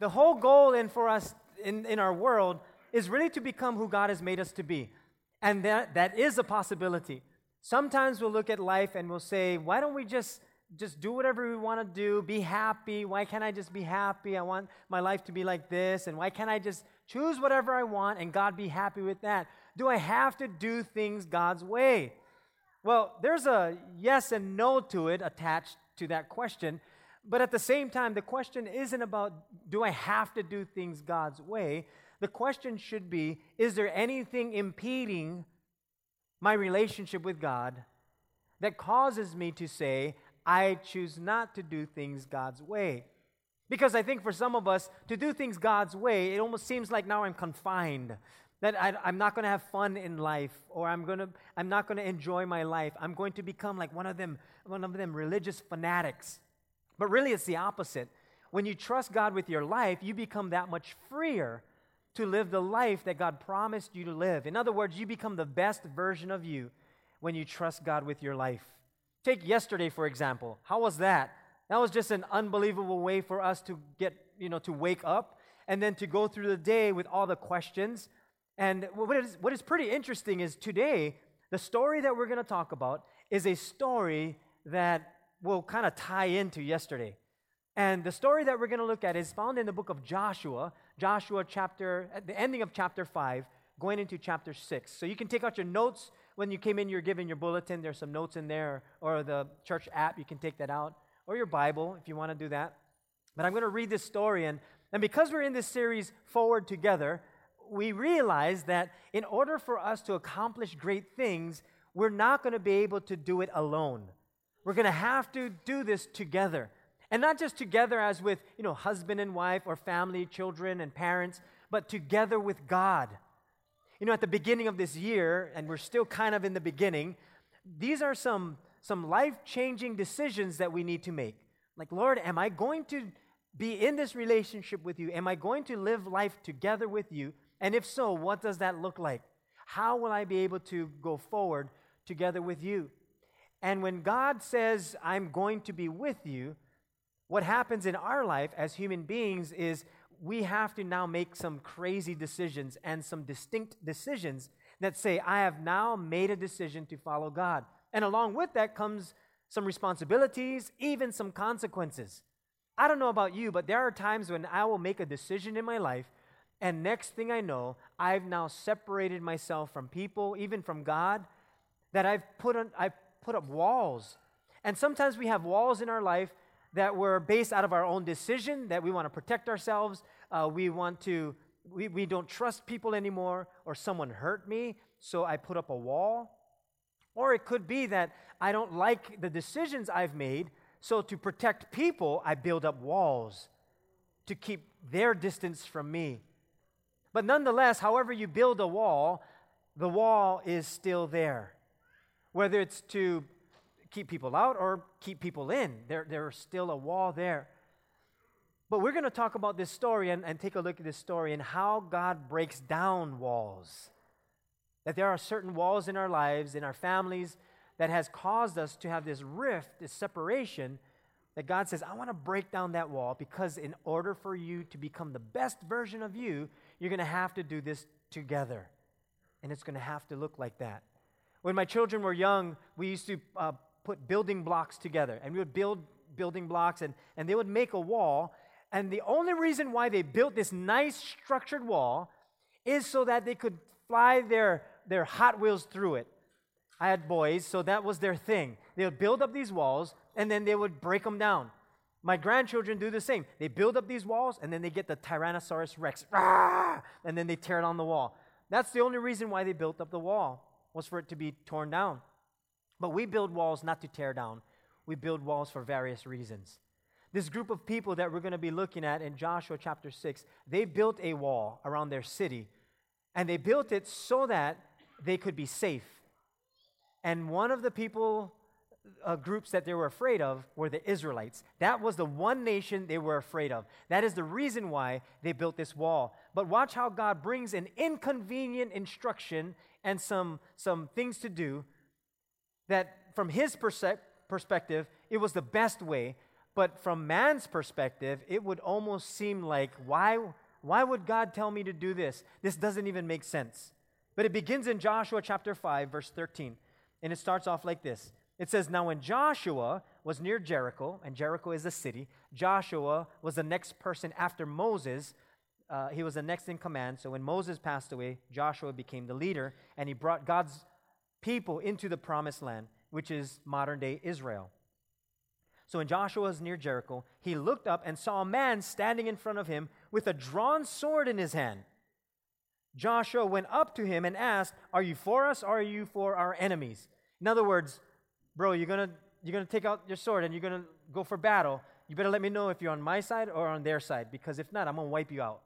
the whole goal in for us in, in our world is really to become who God has made us to be. And that, that is a possibility. Sometimes we'll look at life and we'll say, why don't we just just do whatever we want to do, be happy. Why can't I just be happy? I want my life to be like this. And why can't I just choose whatever I want and God be happy with that? Do I have to do things God's way? Well, there's a yes and no to it attached to that question. But at the same time, the question isn't about do I have to do things God's way? The question should be is there anything impeding my relationship with God that causes me to say, I choose not to do things God's way? Because I think for some of us, to do things God's way, it almost seems like now I'm confined. That I, am not going to have fun in life, or I'm going to, I'm not going to enjoy my life. I'm going to become like one of them, one of them religious fanatics. But really, it's the opposite. When you trust God with your life, you become that much freer to live the life that God promised you to live. In other words, you become the best version of you when you trust God with your life. Take yesterday, for example. How was that? That was just an unbelievable way for us to get, you know, to wake up and then to go through the day with all the questions. And what is, what is pretty interesting is today, the story that we're going to talk about is a story that will kind of tie into yesterday. And the story that we're going to look at is found in the book of Joshua, Joshua chapter, at the ending of chapter 5, going into chapter 6. So you can take out your notes. When you came in, you're given your bulletin. There's some notes in there, or the church app, you can take that out, or your Bible if you want to do that. But I'm going to read this story. And, and because we're in this series, Forward Together, we realize that in order for us to accomplish great things, we're not going to be able to do it alone. We're going to have to do this together. And not just together as with, you know, husband and wife or family, children and parents, but together with God. You know, at the beginning of this year, and we're still kind of in the beginning, these are some, some life changing decisions that we need to make. Like, Lord, am I going to be in this relationship with you? Am I going to live life together with you? And if so, what does that look like? How will I be able to go forward together with you? And when God says, I'm going to be with you, what happens in our life as human beings is we have to now make some crazy decisions and some distinct decisions that say, I have now made a decision to follow God. And along with that comes some responsibilities, even some consequences. I don't know about you, but there are times when I will make a decision in my life, and next thing I know, I've now separated myself from people, even from God, that I've put, on, I've put up walls. And sometimes we have walls in our life that were based out of our own decision, that we want to protect ourselves, uh, we want to, we, we don't trust people anymore, or someone hurt me, so I put up a wall. Or it could be that I don't like the decisions I've made, so to protect people, I build up walls to keep their distance from me. But nonetheless, however you build a wall, the wall is still there. Whether it's to keep people out or keep people in. There, there's still a wall there. But we're going to talk about this story and, and take a look at this story and how God breaks down walls. That there are certain walls in our lives, in our families, that has caused us to have this rift, this separation, that God says, I want to break down that wall because in order for you to become the best version of you, you're going to have to do this together. And it's going to have to look like that. When my children were young, we used to uh, put building blocks together. And we would build building blocks and, and they would make a wall. And the only reason why they built this nice structured wall is so that they could fly their, their Hot Wheels through it. I had boys, so that was their thing. They would build up these walls and then they would break them down. My grandchildren do the same. They build up these walls and then they get the Tyrannosaurus Rex, and then they tear down the wall. That's the only reason why they built up the wall, was for it to be torn down. But we build walls not to tear down, we build walls for various reasons. This group of people that we're going to be looking at in Joshua chapter 6, they built a wall around their city. And they built it so that they could be safe. And one of the people uh, groups that they were afraid of were the Israelites. That was the one nation they were afraid of. That is the reason why they built this wall. But watch how God brings an inconvenient instruction and some, some things to do that from his perse- perspective, it was the best way. But from man's perspective, it would almost seem like, why, why would God tell me to do this? This doesn't even make sense. But it begins in Joshua chapter 5, verse 13. And it starts off like this It says, Now when Joshua was near Jericho, and Jericho is a city, Joshua was the next person after Moses. Uh, he was the next in command. So when Moses passed away, Joshua became the leader, and he brought God's people into the promised land, which is modern day Israel. So when Joshua was near Jericho, he looked up and saw a man standing in front of him with a drawn sword in his hand. Joshua went up to him and asked, Are you for us or are you for our enemies? In other words, bro, you're to you're to take out your sword and you're to go for battle. You better let me know if you're on my side or on their side, because if not, I'm to wipe you out.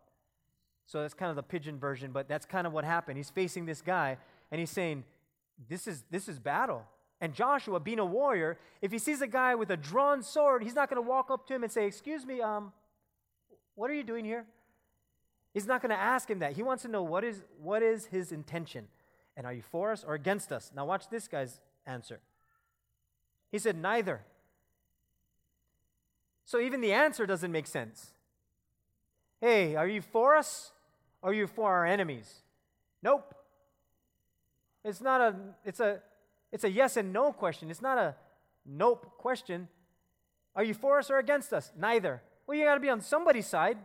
So that's kind of the pidgin version, but that's kind of what happened. He's facing this guy and he's saying, This is, this is battle. And Joshua, being a warrior, if he sees a guy with a drawn sword, he's not going to walk up to him and say, Excuse me, um, what are you doing here? He's not going to ask him that. He wants to know what is, what is his intention. And are you for us or against us? Now, watch this guy's answer. He said, Neither. So even the answer doesn't make sense. Hey, are you for us are you for our enemies? Nope. It's not a it's a it's a yes and no question. It's not a nope question. Are you for us or against us? Neither. Well, you got to be on somebody's side.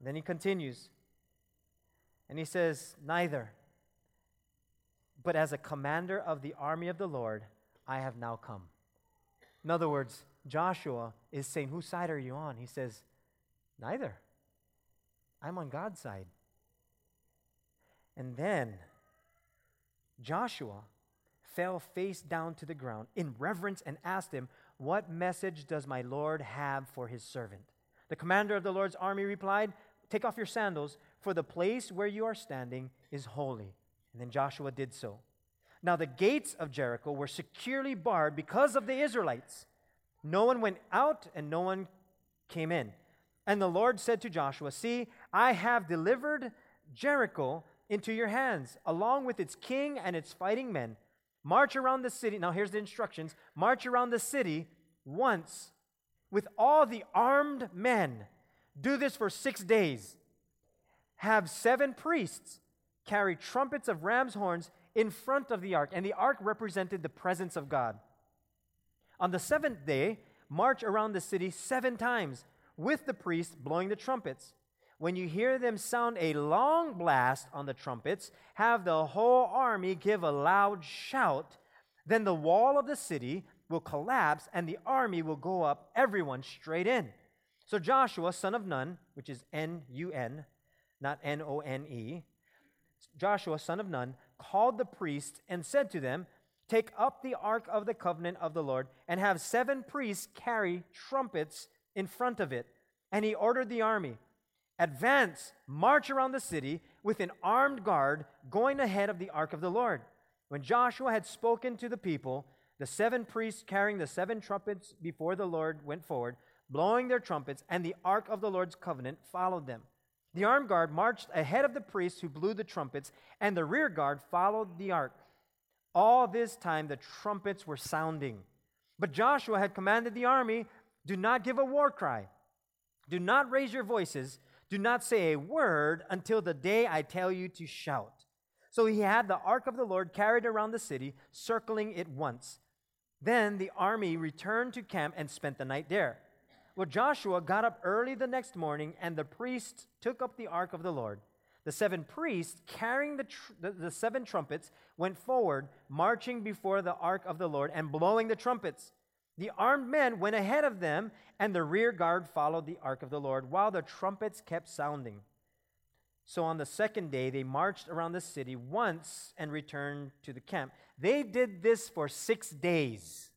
Then he continues. And he says, Neither. But as a commander of the army of the Lord, I have now come. In other words, Joshua is saying, Whose side are you on? He says, Neither. I'm on God's side. And then Joshua fell face down to the ground in reverence and asked him, What message does my Lord have for his servant? The commander of the Lord's army replied, Take off your sandals, for the place where you are standing is holy. And then Joshua did so. Now the gates of Jericho were securely barred because of the Israelites. No one went out and no one came in. And the Lord said to Joshua, See, I have delivered Jericho into your hands, along with its king and its fighting men. March around the city. Now, here's the instructions march around the city once with all the armed men. Do this for six days. Have seven priests carry trumpets of ram's horns in front of the ark, and the ark represented the presence of God. On the seventh day, march around the city seven times with the priests blowing the trumpets. When you hear them sound a long blast on the trumpets, have the whole army give a loud shout. Then the wall of the city will collapse and the army will go up, everyone straight in. So Joshua, son of Nun, which is N U N, not N O N E, Joshua, son of Nun, called the priests and said to them, Take up the ark of the covenant of the Lord and have seven priests carry trumpets in front of it. And he ordered the army, Advance, march around the city with an armed guard going ahead of the ark of the Lord. When Joshua had spoken to the people, the seven priests carrying the seven trumpets before the Lord went forward, blowing their trumpets, and the ark of the Lord's covenant followed them. The armed guard marched ahead of the priests who blew the trumpets, and the rear guard followed the ark. All this time the trumpets were sounding. But Joshua had commanded the army do not give a war cry, do not raise your voices, do not say a word until the day I tell you to shout. So he had the ark of the Lord carried around the city, circling it once. Then the army returned to camp and spent the night there. Well, Joshua got up early the next morning, and the priests took up the ark of the Lord. The seven priests, carrying the, tr- the, the, seven trumpets, went forward, marching before the ark of the Lord and blowing the trumpets. The armed men went ahead of them, and the rear guard followed the ark of the Lord, while the trumpets kept sounding. So on the second day, they marched around the city once and returned to the camp. They did this for six days.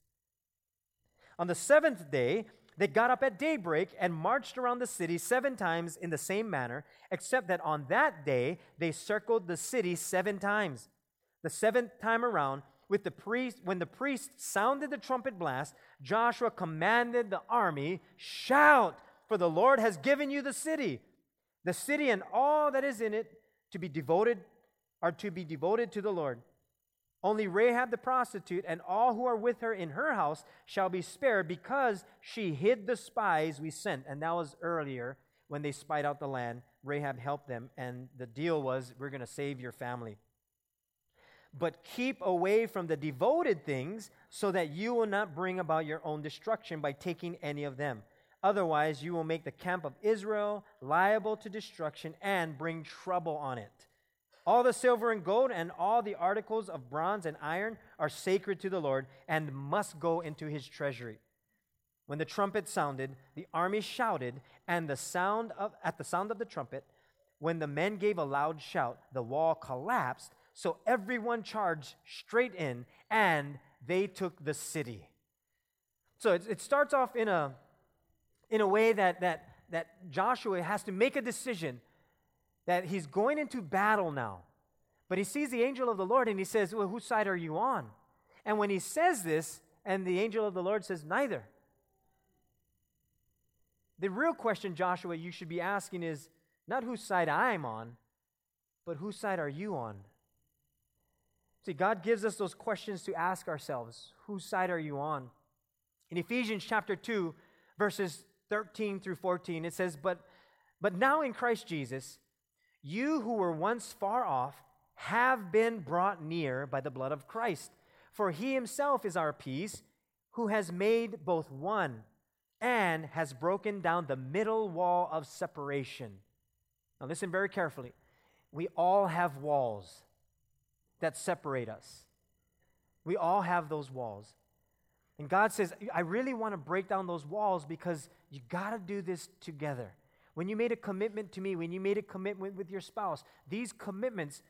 On the seventh day, they got up at daybreak and marched around the city seven times in the same manner, except that on that day they circled the city seven times. The seventh time around, with the priest, when the priest sounded the trumpet blast, Joshua commanded the army, Shout, for the Lord has given you the city. The city and all that is in it to be devoted are to be devoted to the Lord. Only Rahab the prostitute and all who are with her in her house shall be spared because she hid the spies we sent. And that was earlier when they spied out the land. Rahab helped them, and the deal was we're going to save your family. But keep away from the devoted things so that you will not bring about your own destruction by taking any of them. Otherwise, you will make the camp of Israel liable to destruction and bring trouble on it. All the silver and gold and all the articles of bronze and iron are sacred to the Lord and must go into his treasury. When the trumpet sounded, the army shouted, and the sound of, at the sound of the trumpet, when the men gave a loud shout, the wall collapsed, so everyone charged straight in, and they took the city. So it, it starts off in a, in a way that, that, that Joshua has to make a decision that he's going into battle now. But he sees the angel of the Lord and he says, Well, whose side are you on? And when he says this, and the angel of the Lord says, Neither. The real question, Joshua, you should be asking is not whose side I'm on, but whose side are you on? See, God gives us those questions to ask ourselves. Whose side are you on? In Ephesians chapter 2, verses 13 through 14, it says, But, but now in Christ Jesus, you who were once far off have been brought near by the blood of Christ. For he himself is our peace, who has made both one and has broken down the middle wall of separation. Now, listen very carefully. We all have walls that separate us. We all have those walls. And God says, I really want to break down those walls because you got to do this together. When you made a commitment to me, when you made a commitment with your spouse, these commitments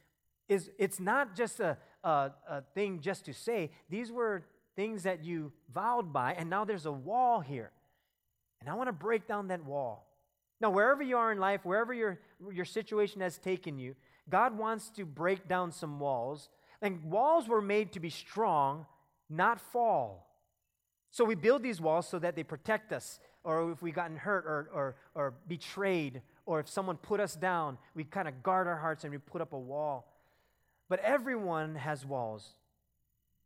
is it's not just a, a, a thing just to say. These were things that you vowed by, and now there's a wall here. And I want to break down that wall. Now, wherever you are in life, wherever your, your situation has taken you, God wants to break down some walls. And walls were made to be strong, not fall. So we build these walls so that they protect us or if we've gotten hurt or, or, or betrayed, or if someone put us down, we kind of guard our hearts and we put up a wall. But everyone has walls.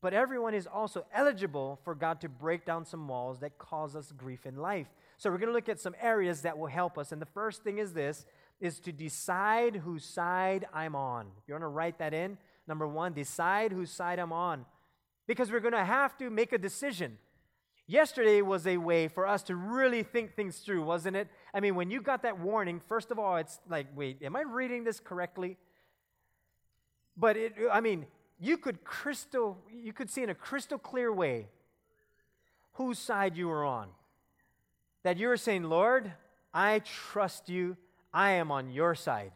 But everyone is also eligible for God to break down some walls that cause us grief in life. So we're going to look at some areas that will help us. And the first thing is this is to decide whose side I'm on. If you want to write that in, number 1, decide whose side I'm on. Because we're going to have to make a decision. Yesterday was a way for us to really think things through, wasn't it? I mean, when you got that warning, first of all, it's like, wait, am I reading this correctly? But it, I mean, you could crystal, you could see in a crystal clear way whose side you were on. That you were saying, Lord, I trust you. I am on your side.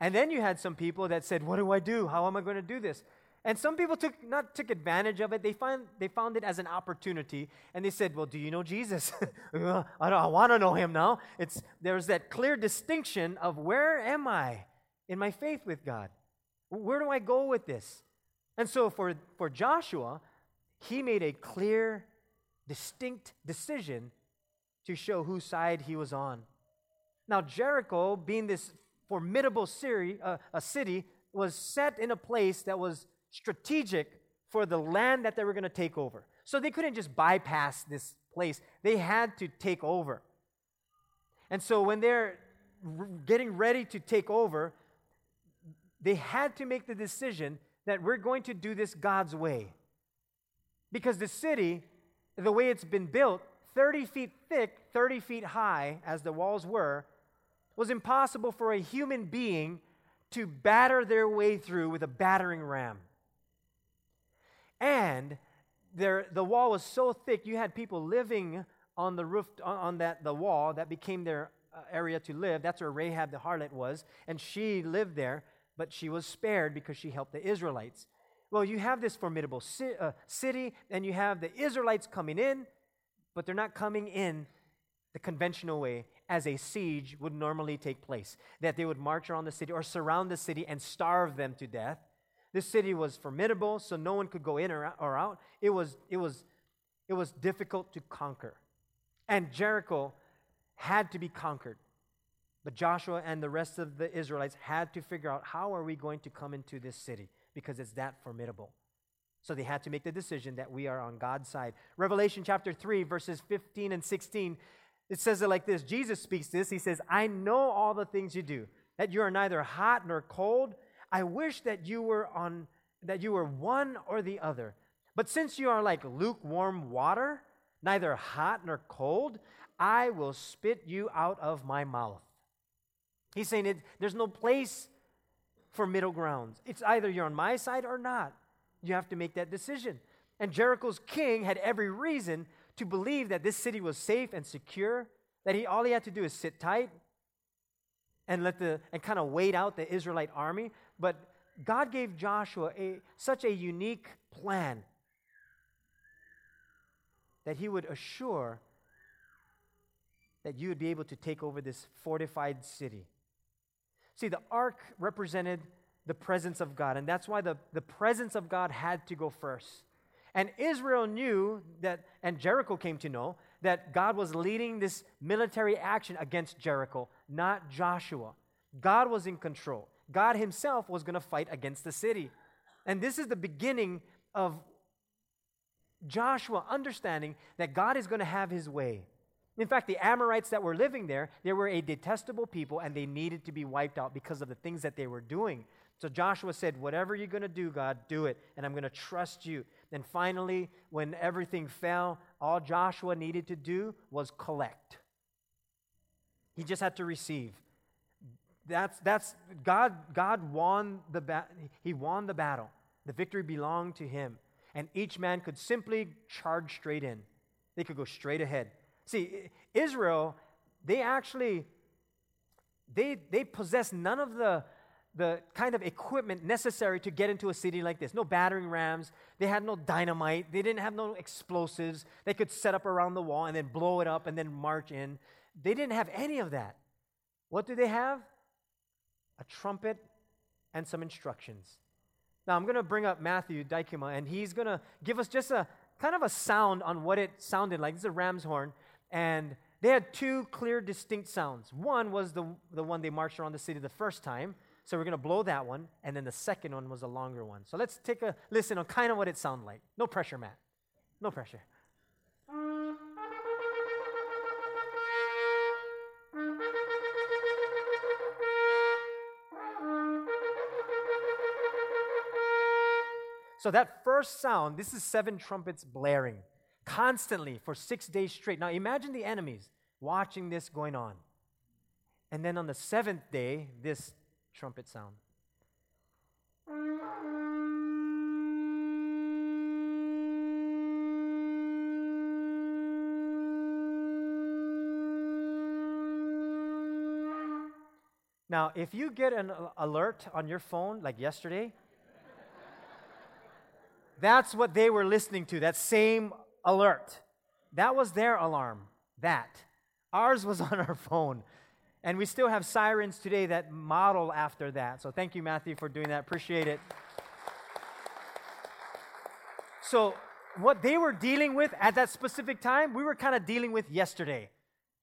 And then you had some people that said, What do I do? How am I going to do this? And some people took not took advantage of it. They find they found it as an opportunity, and they said, "Well, do you know Jesus? I. I want to know him now." It's there's that clear distinction of where am I in my faith with God? Where do I go with this? And so for for Joshua, he made a clear, distinct decision to show whose side he was on. Now Jericho, being this formidable city, uh, a city, was set in a place that was strategic for the land that they were going to take over. So they couldn't just bypass this place, they had to take over. And so when they're getting ready to take over, they had to make the decision that we're going to do this God's way. Because the city, the way it's been built, 30 feet thick, 30 feet high, as the walls were, was impossible for a human being to batter their way through with a battering ram. And there, the wall was so thick, you had people living on the roof, on that, the wall that became their uh, area to live. That's where Rahab the harlot was. And she lived there, but she was spared because she helped the Israelites. Well, you have this formidable uh, city, and you have the Israelites coming in, but they're not coming in the conventional way as a siege would normally take place. That they would march around the city or surround the city and starve them to death. This city was formidable, so no one could go in or out. It was, it was, it was difficult to conquer. And Jericho had to be conquered. But Joshua and the rest of the Israelites had to figure out how are we going to come into this city because it's that formidable. So they had to make the decision that we are on God's side. Revelation chapter 3, verses 15 and 16, it says it like this Jesus speaks this. He says, I know all the things you do, that you are neither hot nor cold. I wish that you were on that you were one or the other. But since you are like lukewarm water, neither hot nor cold, I will spit you out of my mouth. He's saying it, there's no place for middle grounds. It's either you're on my side or not. You have to make that decision. And Jericho's king had every reason to believe that this city was safe and secure, that he all he had to do is sit tight and let the and kind of wait out the Israelite army. But God gave Joshua a, such a unique plan that he would assure that you would be able to take over this fortified city. See, the ark represented the presence of God, and that's why the, the presence of God had to go first. And Israel knew that, and Jericho came to know, that God was leading this military action against Jericho, not Joshua. God was in control. God Himself was going to fight against the city. And this is the beginning of Joshua understanding that God is going to have His way. In fact, the Amorites that were living there, they were a detestable people and they needed to be wiped out because of the things that they were doing. So Joshua said, Whatever you're going to do, God, do it, and I'm going to trust you. And finally, when everything fell, all Joshua needed to do was collect. He just had to receive. That's, that's God, God won the ba- he won the battle. The victory belonged to him. And each man could simply charge straight in. They could go straight ahead. See, Israel, they actually they they possess none of the the kind of equipment necessary to get into a city like this. No battering rams. They had no dynamite. They didn't have no explosives. They could set up around the wall and then blow it up and then march in. They didn't have any of that. What do they have? A trumpet and some instructions. Now I'm going to bring up Matthew Dykema, and he's going to give us just a kind of a sound on what it sounded like. This is a ram's horn. And they had two clear, distinct sounds. One was the, the one they marched around the city the first time. So we're going to blow that one. And then the second one was a longer one. So let's take a listen on kind of what it sounded like. No pressure, Matt. No pressure. So that first sound, this is seven trumpets blaring constantly for six days straight. Now imagine the enemies watching this going on. And then on the seventh day, this trumpet sound. Now, if you get an alert on your phone like yesterday, that's what they were listening to, that same alert. That was their alarm. That. Ours was on our phone. And we still have sirens today that model after that. So thank you, Matthew, for doing that. Appreciate it. So, what they were dealing with at that specific time, we were kind of dealing with yesterday.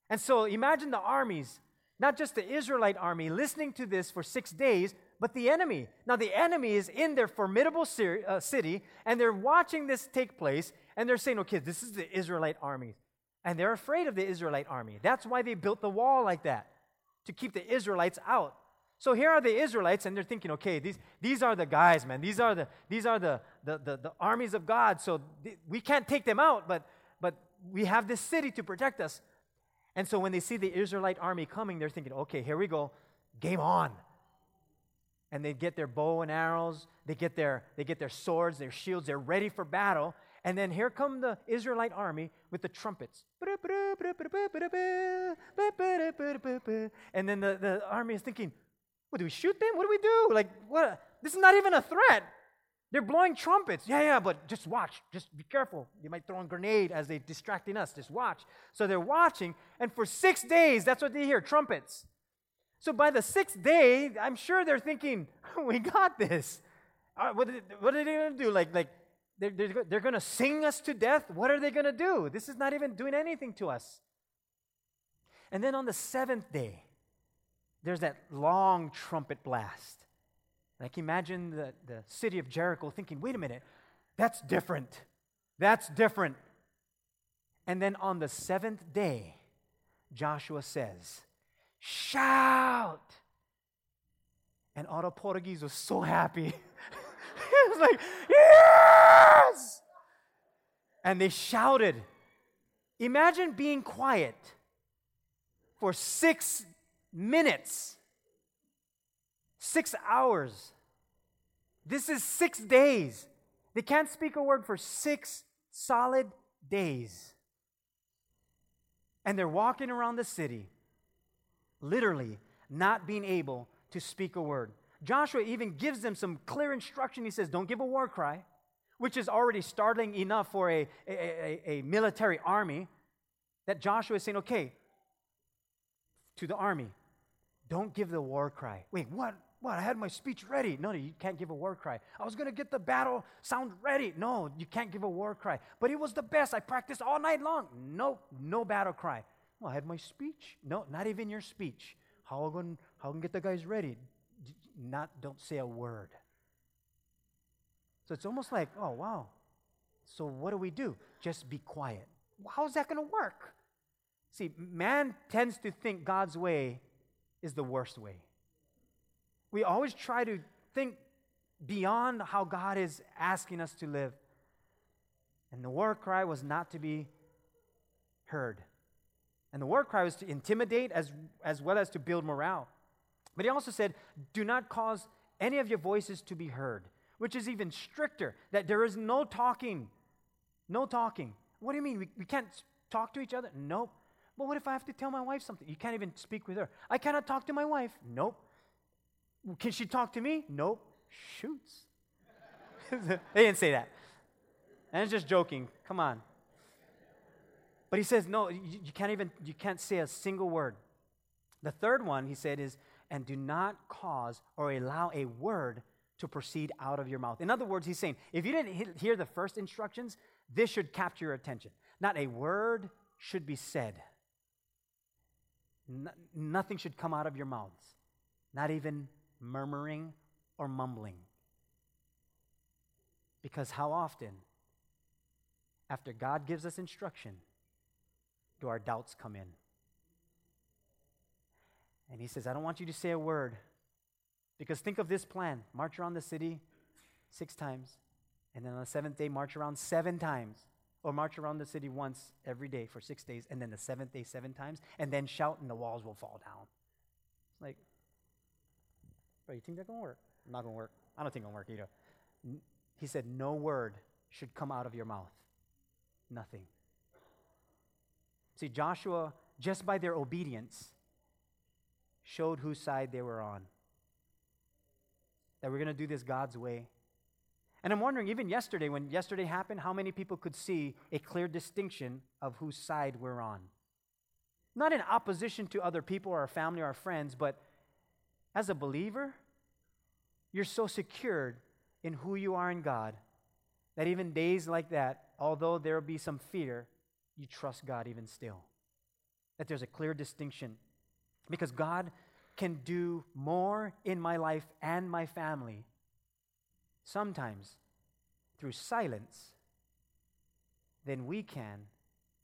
And so, imagine the armies, not just the Israelite army, listening to this for six days, but the enemy. Now, the enemy is in their formidable uh, city, and they're watching this take place, and they're saying, okay, this is the Israelite army. And they're afraid of the Israelite army. That's why they built the wall like that, to keep the Israelites out. So here are the Israelites, and they're thinking, okay, these, these are the guys, man. These are the, these are the, the, the, the armies of God. So th- we can't take them out, but, but we have this city to protect us. And so when they see the Israelite army coming, they're thinking, okay, here we go. Game on. And they get their bow and arrows, they get their, they get their swords, their shields, they're ready for battle. And then here come the Israelite army with the trumpets. And then the, the army is thinking, what do we shoot them? What do we do? Like, what? This is not even a threat. They're blowing trumpets. Yeah, yeah, but just watch. Just be careful. They might throw a grenade as they're distracting us. Just watch. So they're watching, and for six days, that's what they hear trumpets. So by the sixth day, I'm sure they're thinking, we got this. Uh, what, are, what are they going to do? Like, like they're, they're, they're going to sing us to death? What are they going to do? This is not even doing anything to us. And then on the seventh day, there's that long trumpet blast. Like imagine the, the city of Jericho thinking, wait a minute, That's different. That's different. And then on the seventh day, Joshua says, Shout! And all the Portuguese was so happy. like, Yes! And they shouted. Imagine being quiet for six minutes, six hours. This is six days. They can't speak a word for six solid days. And they're walking around the city, literally not being able to speak a word. Joshua even gives them some clear instruction. He says, Don't give a war cry, which is already startling enough for a, a, a, a military army. That Joshua is saying, Okay, to the army, don't give the war cry. Wait, what? What? I had my speech ready. No, you can't give a war cry. I was going to get the battle sound ready. No, you can't give a war cry. But it was the best. I practiced all night long. No, no battle cry. Well, I had my speech. No, not even your speech. How am going how can get the guys ready? Not don't say a word. So it's almost like, oh wow. So what do we do? Just be quiet. How's that going to work? See, man tends to think God's way is the worst way. We always try to think beyond how God is asking us to live. And the war cry was not to be heard. And the war cry was to intimidate as, as well as to build morale. But he also said, Do not cause any of your voices to be heard, which is even stricter, that there is no talking. No talking. What do you mean? We, we can't talk to each other? Nope. But what if I have to tell my wife something? You can't even speak with her. I cannot talk to my wife. Nope. Can she talk to me? Nope. Shoots. they didn't say that. And it's just joking. Come on. But he says, no, you, you, can't even, you can't say a single word. The third one, he said, is, and do not cause or allow a word to proceed out of your mouth. In other words, he's saying, if you didn't hear the first instructions, this should capture your attention. Not a word should be said. No, nothing should come out of your mouths, not even murmuring or mumbling. Because how often, after God gives us instruction, do our doubts come in? And he says, I don't want you to say a word. Because think of this plan march around the city six times, and then on the seventh day, march around seven times. Or march around the city once every day for six days, and then the seventh day, seven times, and then shout, and the walls will fall down. It's like, bro, you think that's gonna work? Not gonna work. I don't think it's gonna work either. He said, No word should come out of your mouth. Nothing. See, Joshua, just by their obedience, showed whose side they were on. That we're going to do this God's way. And I'm wondering, even yesterday, when yesterday happened, how many people could see a clear distinction of whose side we're on? Not in opposition to other people or our family or our friends, but as a believer, you're so secured in who you are in God that even days like that, although there will be some fear, you trust God even still. That there's a clear distinction. Because God can do more in my life and my family sometimes through silence than we can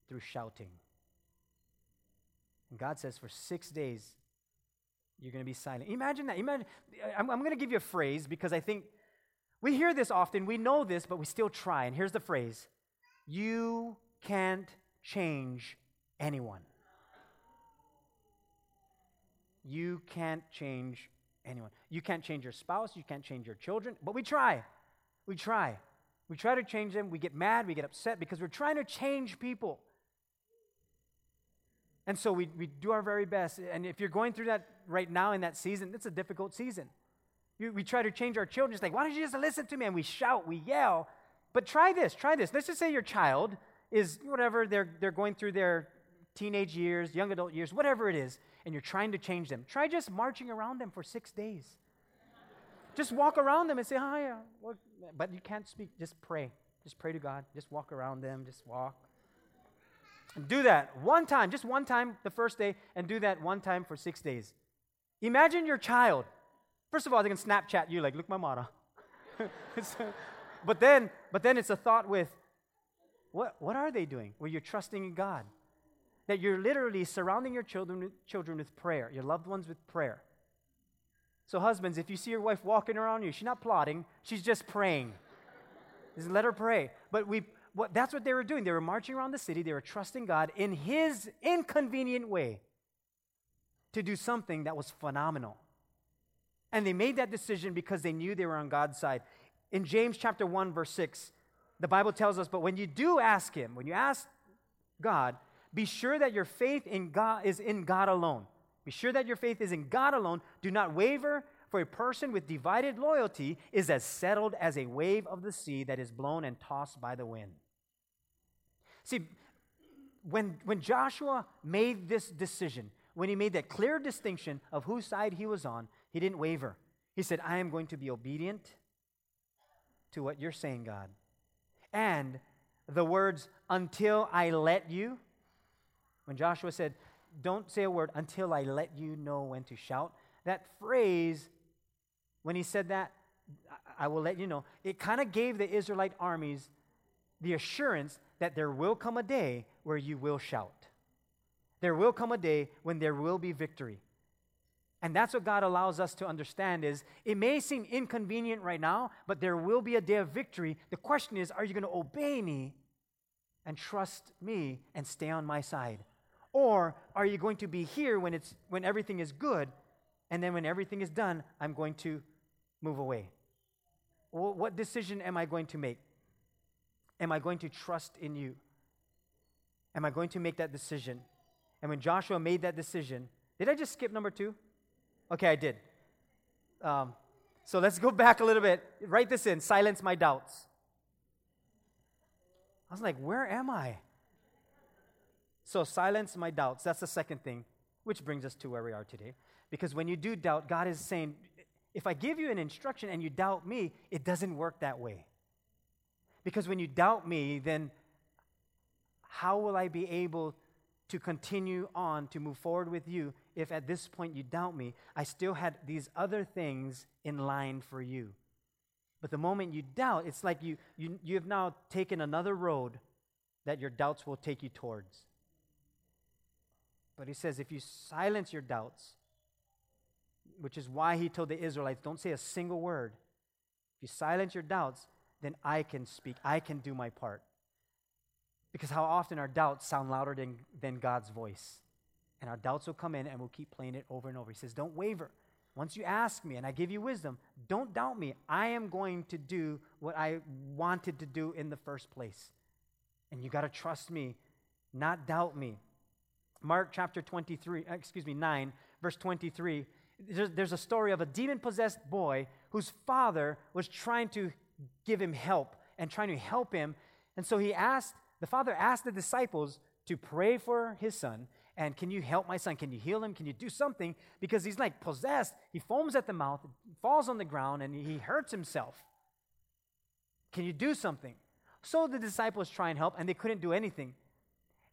through shouting. And God says, for six days, you're going to be silent. Imagine that. Imagine, I'm, I'm going to give you a phrase because I think we hear this often. We know this, but we still try. And here's the phrase You can't change anyone. You can't change anyone. You can't change your spouse, you can't change your children, but we try. We try. We try to change them. We get mad, we get upset because we're trying to change people. And so we, we do our very best. And if you're going through that right now in that season, it's a difficult season. You, we try to change our children. It's like, why don't you just listen to me? And we shout, we yell. But try this, try this. Let's just say your child is whatever, they're, they're going through their teenage years, young adult years, whatever it is, and you're trying to change them. Try just marching around them for six days. just walk around them and say, hi. Uh, but you can't speak. Just pray. Just pray to God. Just walk around them. Just walk. And do that one time, just one time the first day, and do that one time for six days. Imagine your child. First of all, they can Snapchat you, like, look, my mama. but then, but then it's a thought with, what, what are they doing? Well, you're trusting in God. That you're literally surrounding your children, children with prayer, your loved ones with prayer. So, husbands, if you see your wife walking around you, she's not plotting, she's just praying. Just let her pray. But we, what, that's what they were doing. They were marching around the city, they were trusting God in His inconvenient way to do something that was phenomenal. And they made that decision because they knew they were on God's side. In James chapter 1, verse 6, the Bible tells us, but when you do ask Him, when you ask God, be sure that your faith in God is in God alone. Be sure that your faith is in God alone. Do not waver, for a person with divided loyalty is as settled as a wave of the sea that is blown and tossed by the wind. See, when, when Joshua made this decision, when he made that clear distinction of whose side he was on, he didn't waver. He said, I am going to be obedient to what you're saying, God. And the words, until I let you, when Joshua said, don't say a word until I let you know when to shout. That phrase, when he said that, I will let you know, it kind of gave the Israelite armies the assurance that there will come a day where you will shout. There will come a day when there will be victory. And that's what God allows us to understand is it may seem inconvenient right now, but there will be a day of victory. The question is, are you going to obey me and trust me and stay on my side? Or are you going to be here when, it's, when everything is good, and then when everything is done, I'm going to move away? What decision am I going to make? Am I going to trust in you? Am I going to make that decision? And when Joshua made that decision, did I just skip number two? Okay, I did. Um, so let's go back a little bit. Write this in silence my doubts. I was like, where am I? So silence my doubts. That's the second thing, which brings us to where we are today. Because when you do doubt, God is saying, if I give you an instruction and you doubt me, it doesn't work that way. Because when you doubt me, then how will I be able to continue on to move forward with you if at this point you doubt me? I still had these other things in line for you. But the moment you doubt, it's like you, you, you have now taken another road that your doubts will take you towards. But he says, if you silence your doubts, which is why he told the Israelites, don't say a single word. If you silence your doubts, then I can speak. I can do my part. Because how often our doubts sound louder than, than God's voice. And our doubts will come in and we'll keep playing it over and over. He says, Don't waver. Once you ask me and I give you wisdom, don't doubt me. I am going to do what I wanted to do in the first place. And you got to trust me, not doubt me. Mark chapter 23, uh, excuse me, 9, verse 23, there's, there's a story of a demon possessed boy whose father was trying to give him help and trying to help him. And so he asked, the father asked the disciples to pray for his son. And can you help my son? Can you heal him? Can you do something? Because he's like possessed. He foams at the mouth, falls on the ground, and he hurts himself. Can you do something? So the disciples try and help, and they couldn't do anything.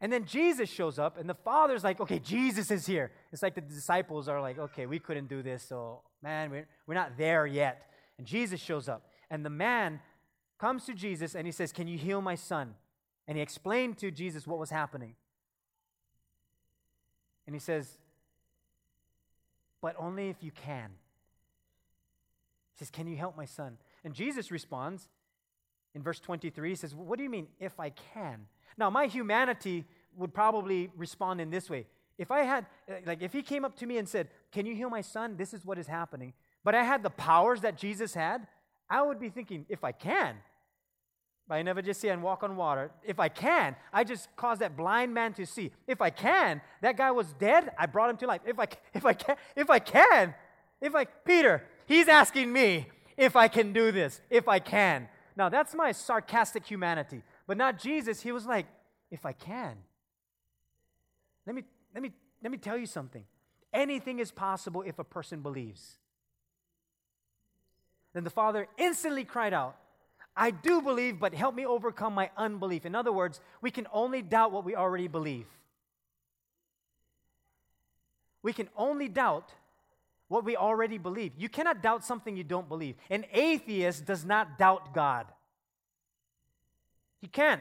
And then Jesus shows up, and the Father's like, okay, Jesus is here. It's like the disciples are like, okay, we couldn't do this, so man, we're, we're not there yet. And Jesus shows up, and the man comes to Jesus and he says, Can you heal my son? And he explained to Jesus what was happening. And he says, But only if you can. He says, Can you help my son? And Jesus responds in verse 23, he says, What do you mean, if I can? Now, my humanity would probably respond in this way. If I had, uh, like, if he came up to me and said, Can you heal my son? This is what is happening. But I had the powers that Jesus had, I would be thinking, If I can, but I never just see and walk on water. If I can, I just cause that blind man to see. If I can, that guy was dead. I brought him to life. If I, if I can, if I can, if I, Peter, he's asking me if I can do this. If I can. Now that's my sarcastic humanity. But not Jesus. He was like, if I can. Let me, let me, let me tell you something. Anything is possible if a person believes. Then the father instantly cried out, I do believe, but help me overcome my unbelief. In other words, we can only doubt what we already believe. We can only doubt what we already believe. You cannot doubt something you don't believe. An atheist does not doubt God. You can't.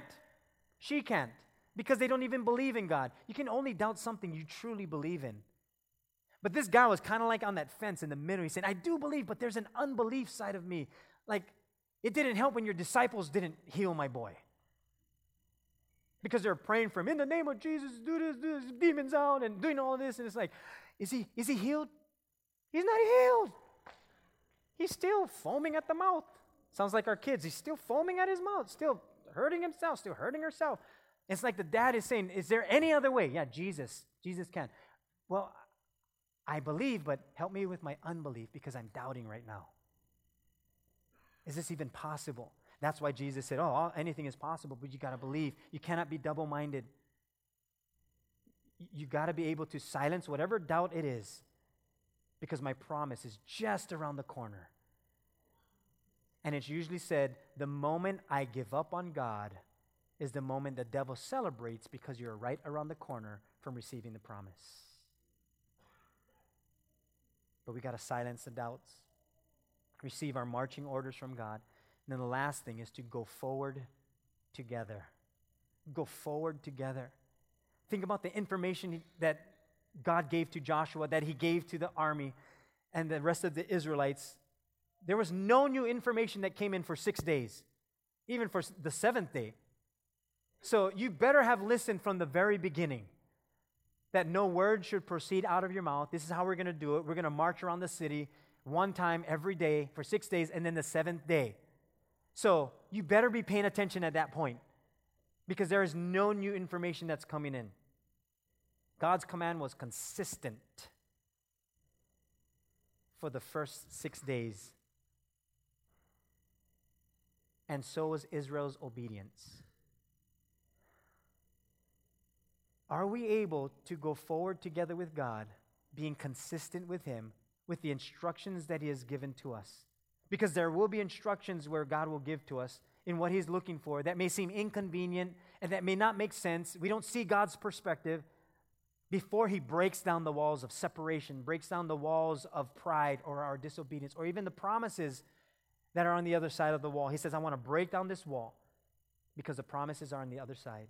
She can't because they don't even believe in God. You can only doubt something you truly believe in. But this guy was kind of like on that fence in the middle. He said, I do believe, but there's an unbelief side of me. Like, it didn't help when your disciples didn't heal my boy. Because they're praying for him, in the name of Jesus, do this, do this, demons out, and doing all this. And it's like, is he, is he healed? He's not healed. He's still foaming at the mouth. Sounds like our kids. He's still foaming at his mouth, still hurting himself, still hurting herself. It's like the dad is saying, Is there any other way? Yeah, Jesus. Jesus can. Well, I believe, but help me with my unbelief because I'm doubting right now. Is this even possible? That's why Jesus said, Oh, anything is possible, but you got to believe. You cannot be double minded. You got to be able to silence whatever doubt it is because my promise is just around the corner. And it's usually said the moment I give up on God is the moment the devil celebrates because you're right around the corner from receiving the promise. But we got to silence the doubts, receive our marching orders from God. And then the last thing is to go forward together. Go forward together. Think about the information that God gave to Joshua, that he gave to the army and the rest of the Israelites. There was no new information that came in for six days, even for the seventh day. So you better have listened from the very beginning that no word should proceed out of your mouth. This is how we're going to do it. We're going to march around the city one time every day for six days, and then the seventh day. So you better be paying attention at that point because there is no new information that's coming in. God's command was consistent for the first six days, and so was Israel's obedience. Are we able to go forward together with God, being consistent with Him, with the instructions that He has given to us? Because there will be instructions where God will give to us in what He's looking for that may seem inconvenient and that may not make sense. We don't see God's perspective before He breaks down the walls of separation, breaks down the walls of pride or our disobedience, or even the promises that are on the other side of the wall. He says, I want to break down this wall because the promises are on the other side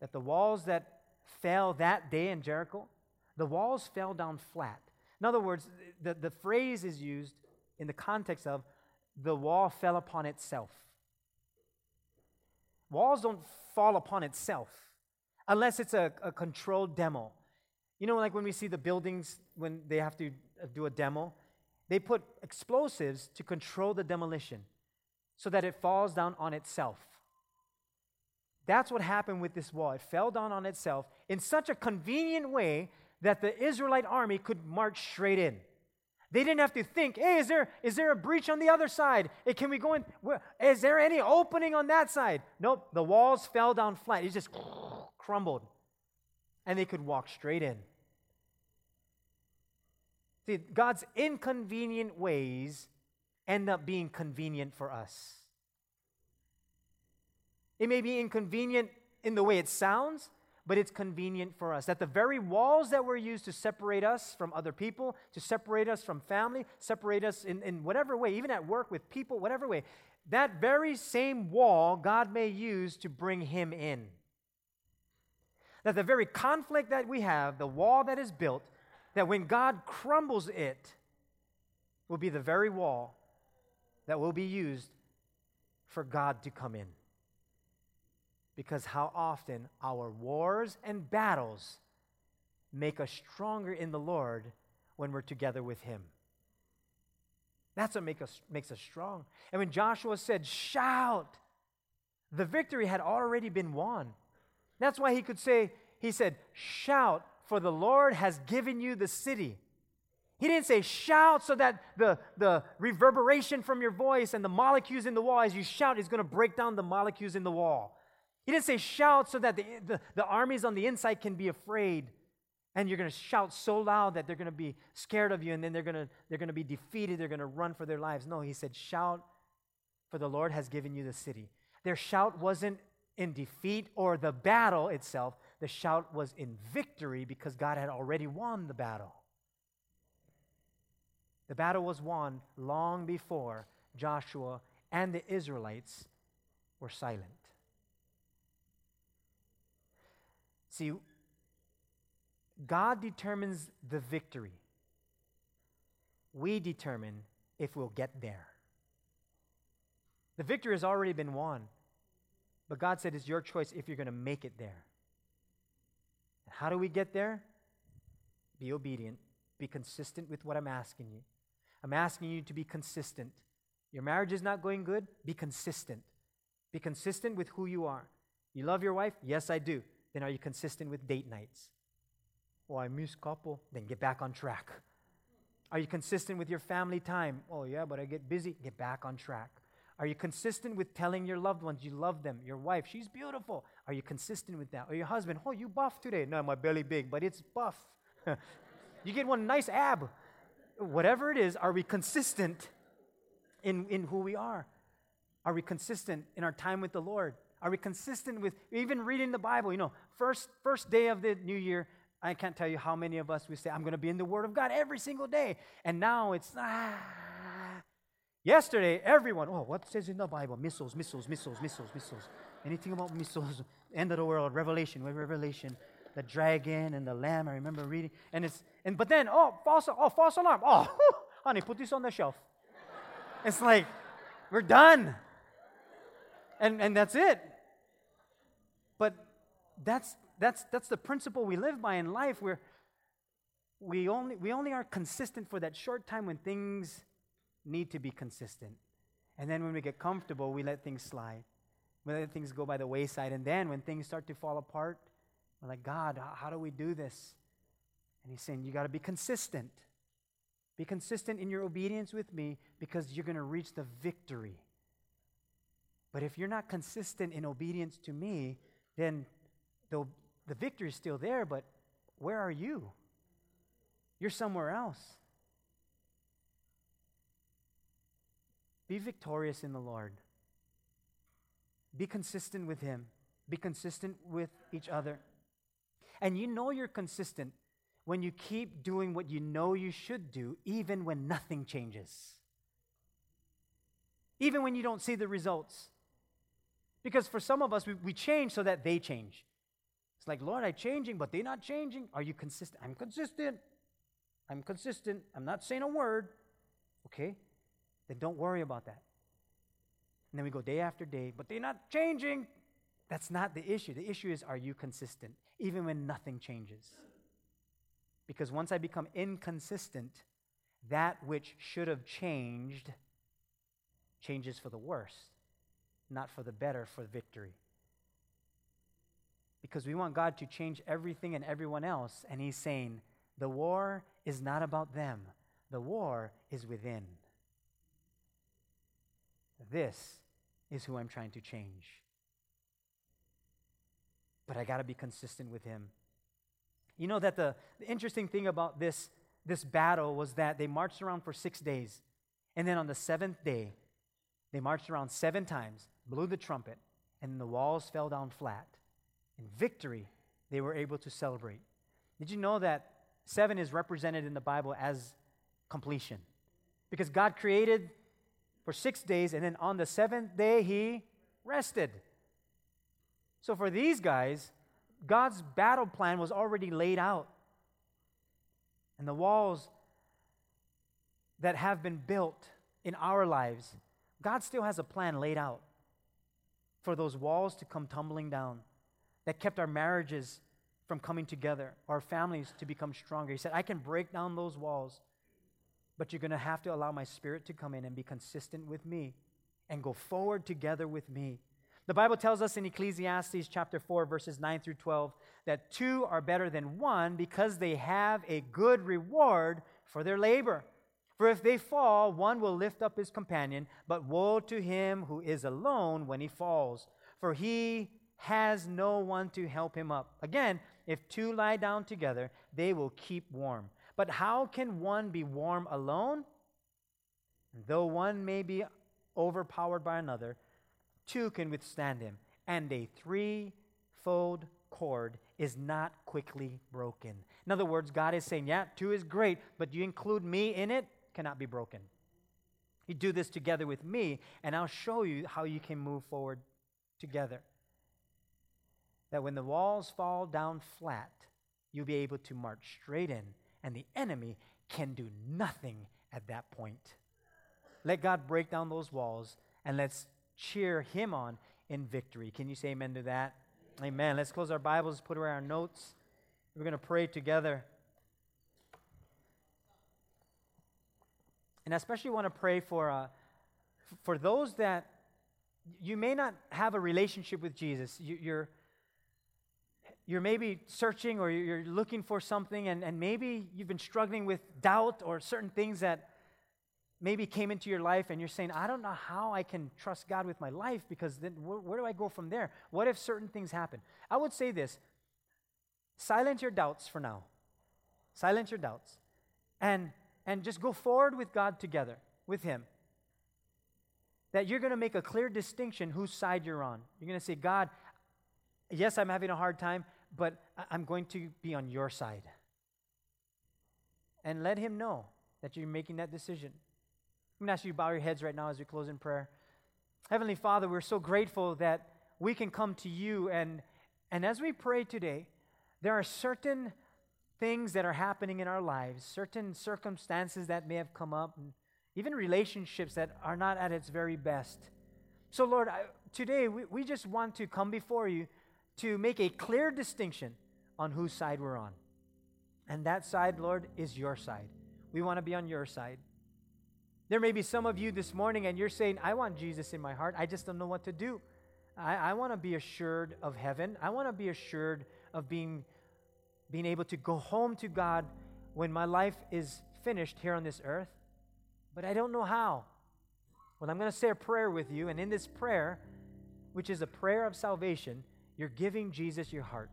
that the walls that fell that day in Jericho, the walls fell down flat. In other words, the, the phrase is used in the context of the wall fell upon itself. Walls don't fall upon itself unless it's a, a controlled demo. You know, like when we see the buildings when they have to uh, do a demo, they put explosives to control the demolition so that it falls down on itself. That's what happened with this wall. It fell down on itself in such a convenient way that the Israelite army could march straight in. They didn't have to think, hey, is there, is there a breach on the other side? Hey, can we go in? Is there any opening on that side? Nope, the walls fell down flat. It just crumbled. And they could walk straight in. See, God's inconvenient ways end up being convenient for us. It may be inconvenient in the way it sounds, but it's convenient for us. That the very walls that were used to separate us from other people, to separate us from family, separate us in, in whatever way, even at work with people, whatever way, that very same wall God may use to bring Him in. That the very conflict that we have, the wall that is built, that when God crumbles it, will be the very wall that will be used for God to come in. Because how often our wars and battles make us stronger in the Lord when we're together with Him. That's what make us, makes us strong. And when Joshua said, Shout, the victory had already been won. That's why he could say, He said, Shout, for the Lord has given you the city. He didn't say shout so that the, the reverberation from your voice and the molecules in the wall as you shout is going to break down the molecules in the wall. He didn't say shout so that the, the, the armies on the inside can be afraid. And you're going to shout so loud that they're going to be scared of you and then they're going to they're going to be defeated. They're going to run for their lives. No he said shout for the lord has given you the city. Their shout wasn't in defeat or the battle itself. The shout was in victory because god had already won the battle. The battle was won long before joshua and the israelites were silent. See, God determines the victory. We determine if we'll get there. The victory has already been won. But God said it's your choice if you're going to make it there. How do we get there? Be obedient. Be consistent with what I'm asking you. I'm asking you to be consistent. Your marriage is not going good? Be consistent. Be consistent with who you are. You love your wife? Yes, I do. Then are you consistent with date nights? Oh, I miss couple. Then get back on track. Are you consistent with your family time? Oh, yeah, but I get busy. Get back on track. Are you consistent with telling your loved ones you love them? Your wife, she's beautiful. Are you consistent with that? Or your husband, oh, you buff today. No, my belly big, but it's buff. you get one nice ab. Whatever it is, are we consistent in, in who we are? Are we consistent in our time with the Lord? Are we consistent with even reading the Bible? You know, first first day of the new year, I can't tell you how many of us we say, I'm going to be in the Word of God every single day. And now it's, ah, Yesterday, everyone, oh, what says in the Bible? Missiles, missiles, missiles, missiles, missiles. Anything about missiles? End of the world, Revelation, Revelation, the dragon and the lamb. I remember reading, and it's and but then oh false oh false alarm. Oh, honey, put this on the shelf. It's like we're done, and and that's it. That's that's that's the principle we live by in life. Where we only we only are consistent for that short time when things need to be consistent. And then when we get comfortable, we let things slide. We let things go by the wayside. And then when things start to fall apart, we're like, God, how do we do this? And He's saying, You got to be consistent. Be consistent in your obedience with me because you're going to reach the victory. But if you're not consistent in obedience to me, then the, the victory is still there, but where are you? You're somewhere else. Be victorious in the Lord. Be consistent with Him. Be consistent with each other. And you know you're consistent when you keep doing what you know you should do, even when nothing changes. Even when you don't see the results. Because for some of us, we, we change so that they change. It's like, Lord, I'm changing, but they're not changing. Are you consistent? I'm consistent. I'm consistent. I'm not saying a word. Okay? then don't worry about that. And then we go day after day, but they're not changing. That's not the issue. The issue is are you consistent, even when nothing changes? Because once I become inconsistent, that which should have changed changes for the worse, not for the better, for victory. Because we want God to change everything and everyone else, and He's saying, the war is not about them, the war is within. This is who I'm trying to change. But I got to be consistent with him. You know that the, the interesting thing about this, this battle was that they marched around for six days. And then on the seventh day, they marched around seven times, blew the trumpet, and the walls fell down flat. In victory, they were able to celebrate. Did you know that seven is represented in the Bible as completion? Because God created for six days, and then on the seventh day, he rested. So for these guys, God's battle plan was already laid out. And the walls that have been built in our lives, God still has a plan laid out for those walls to come tumbling down that kept our marriages from coming together, our families to become stronger. He said, I can break down those walls but you're going to have to allow my spirit to come in and be consistent with me and go forward together with me. The Bible tells us in Ecclesiastes chapter 4, verses 9 through 12, that two are better than one because they have a good reward for their labor. For if they fall, one will lift up his companion, but woe to him who is alone when he falls, for he has no one to help him up. Again, if two lie down together, they will keep warm. But how can one be warm alone? Though one may be overpowered by another, two can withstand him, and a threefold cord is not quickly broken. In other words, God is saying, Yeah, two is great, but you include me in it, cannot be broken. You do this together with me, and I'll show you how you can move forward together. That when the walls fall down flat, you'll be able to march straight in, and the enemy can do nothing at that point. Let God break down those walls, and let's cheer him on in victory. Can you say amen to that? Amen. Let's close our Bibles, put away our notes. We're going to pray together. And I especially want to pray for, uh, for those that you may not have a relationship with Jesus. You, you're, you're maybe searching or you're looking for something, and, and maybe you've been struggling with doubt or certain things that maybe came into your life, and you're saying, I don't know how I can trust God with my life because then where, where do I go from there? What if certain things happen? I would say this silence your doubts for now. Silence your doubts. And, and just go forward with God together, with Him that you're going to make a clear distinction whose side you're on. You're going to say, God, yes, I'm having a hard time, but I'm going to be on your side. And let Him know that you're making that decision. I'm going to ask you to bow your heads right now as we close in prayer. Heavenly Father, we're so grateful that we can come to you. And, and as we pray today, there are certain things that are happening in our lives, certain circumstances that may have come up. And, even relationships that are not at its very best. So, Lord, I, today we, we just want to come before you to make a clear distinction on whose side we're on. And that side, Lord, is your side. We want to be on your side. There may be some of you this morning and you're saying, I want Jesus in my heart. I just don't know what to do. I, I want to be assured of heaven. I want to be assured of being, being able to go home to God when my life is finished here on this earth but I don't know how. Well, I'm going to say a prayer with you, and in this prayer, which is a prayer of salvation, you're giving Jesus your heart.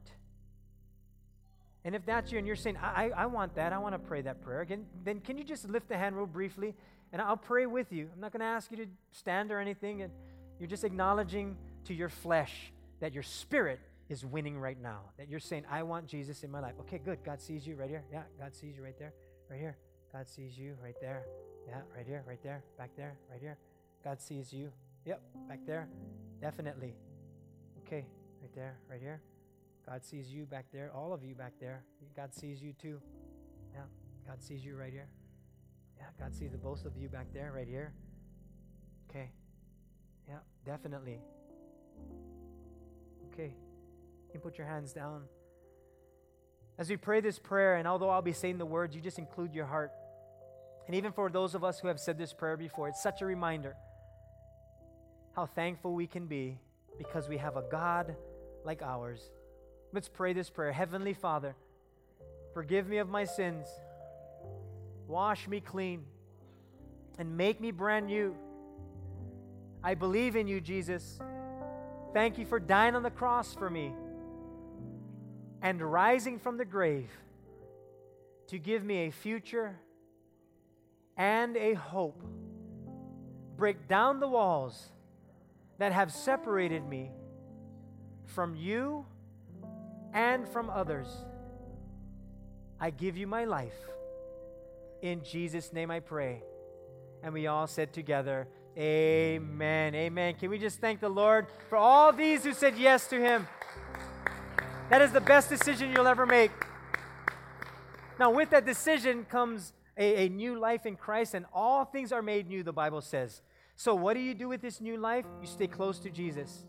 And if that's you and you're saying, I, I want that, I want to pray that prayer, again, then can you just lift the hand real briefly and I'll pray with you? I'm not going to ask you to stand or anything. And you're just acknowledging to your flesh that your spirit is winning right now. That you're saying, I want Jesus in my life. Okay, good. God sees you right here. Yeah, God sees you right there. Right here. God sees you right there. Yeah, right here, right there, back there, right here. God sees you. Yep, back there. Definitely. Okay, right there, right here. God sees you back there, all of you back there. God sees you too. Yeah, God sees you right here. Yeah, God sees the both of you back there, right here. Okay. Yeah, definitely. Okay. You put your hands down. As we pray this prayer, and although I'll be saying the words, you just include your heart. And even for those of us who have said this prayer before, it's such a reminder how thankful we can be because we have a God like ours. Let's pray this prayer Heavenly Father, forgive me of my sins, wash me clean, and make me brand new. I believe in you, Jesus. Thank you for dying on the cross for me and rising from the grave to give me a future and a hope. Break down the walls that have separated me from you and from others. I give you my life. In Jesus' name I pray. And we all said together, Amen. Amen. Can we just thank the Lord for all these who said yes to Him? That is the best decision you'll ever make. Now, with that decision comes a, a new life in Christ, and all things are made new, the Bible says. So, what do you do with this new life? You stay close to Jesus.